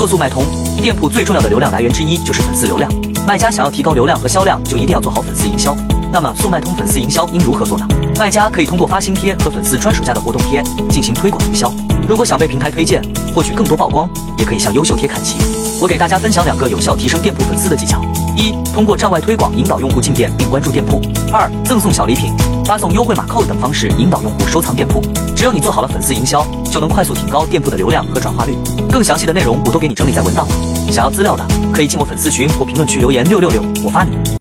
做速卖通，店铺最重要的流量来源之一就是粉丝流量。卖家想要提高流量和销量，就一定要做好粉丝营销。那么速卖通粉丝营销应如何做呢？卖家可以通过发新贴和粉丝专属价的活动贴进行推广营销。如果想被平台推荐，获取更多曝光，也可以向优秀贴看齐。我给大家分享两个有效提升店铺粉丝的技巧：一、通过站外推广引导用户进店并关注店铺；二、赠送小礼品、发送优惠码扣等方式引导用户收藏店铺。只有你做好了粉丝营销，就能快速提高店铺的流量和转化率。更详细的内容我都给你整理在文档了，想要资料的可以进我粉丝群或评论区留言六六六，我发你。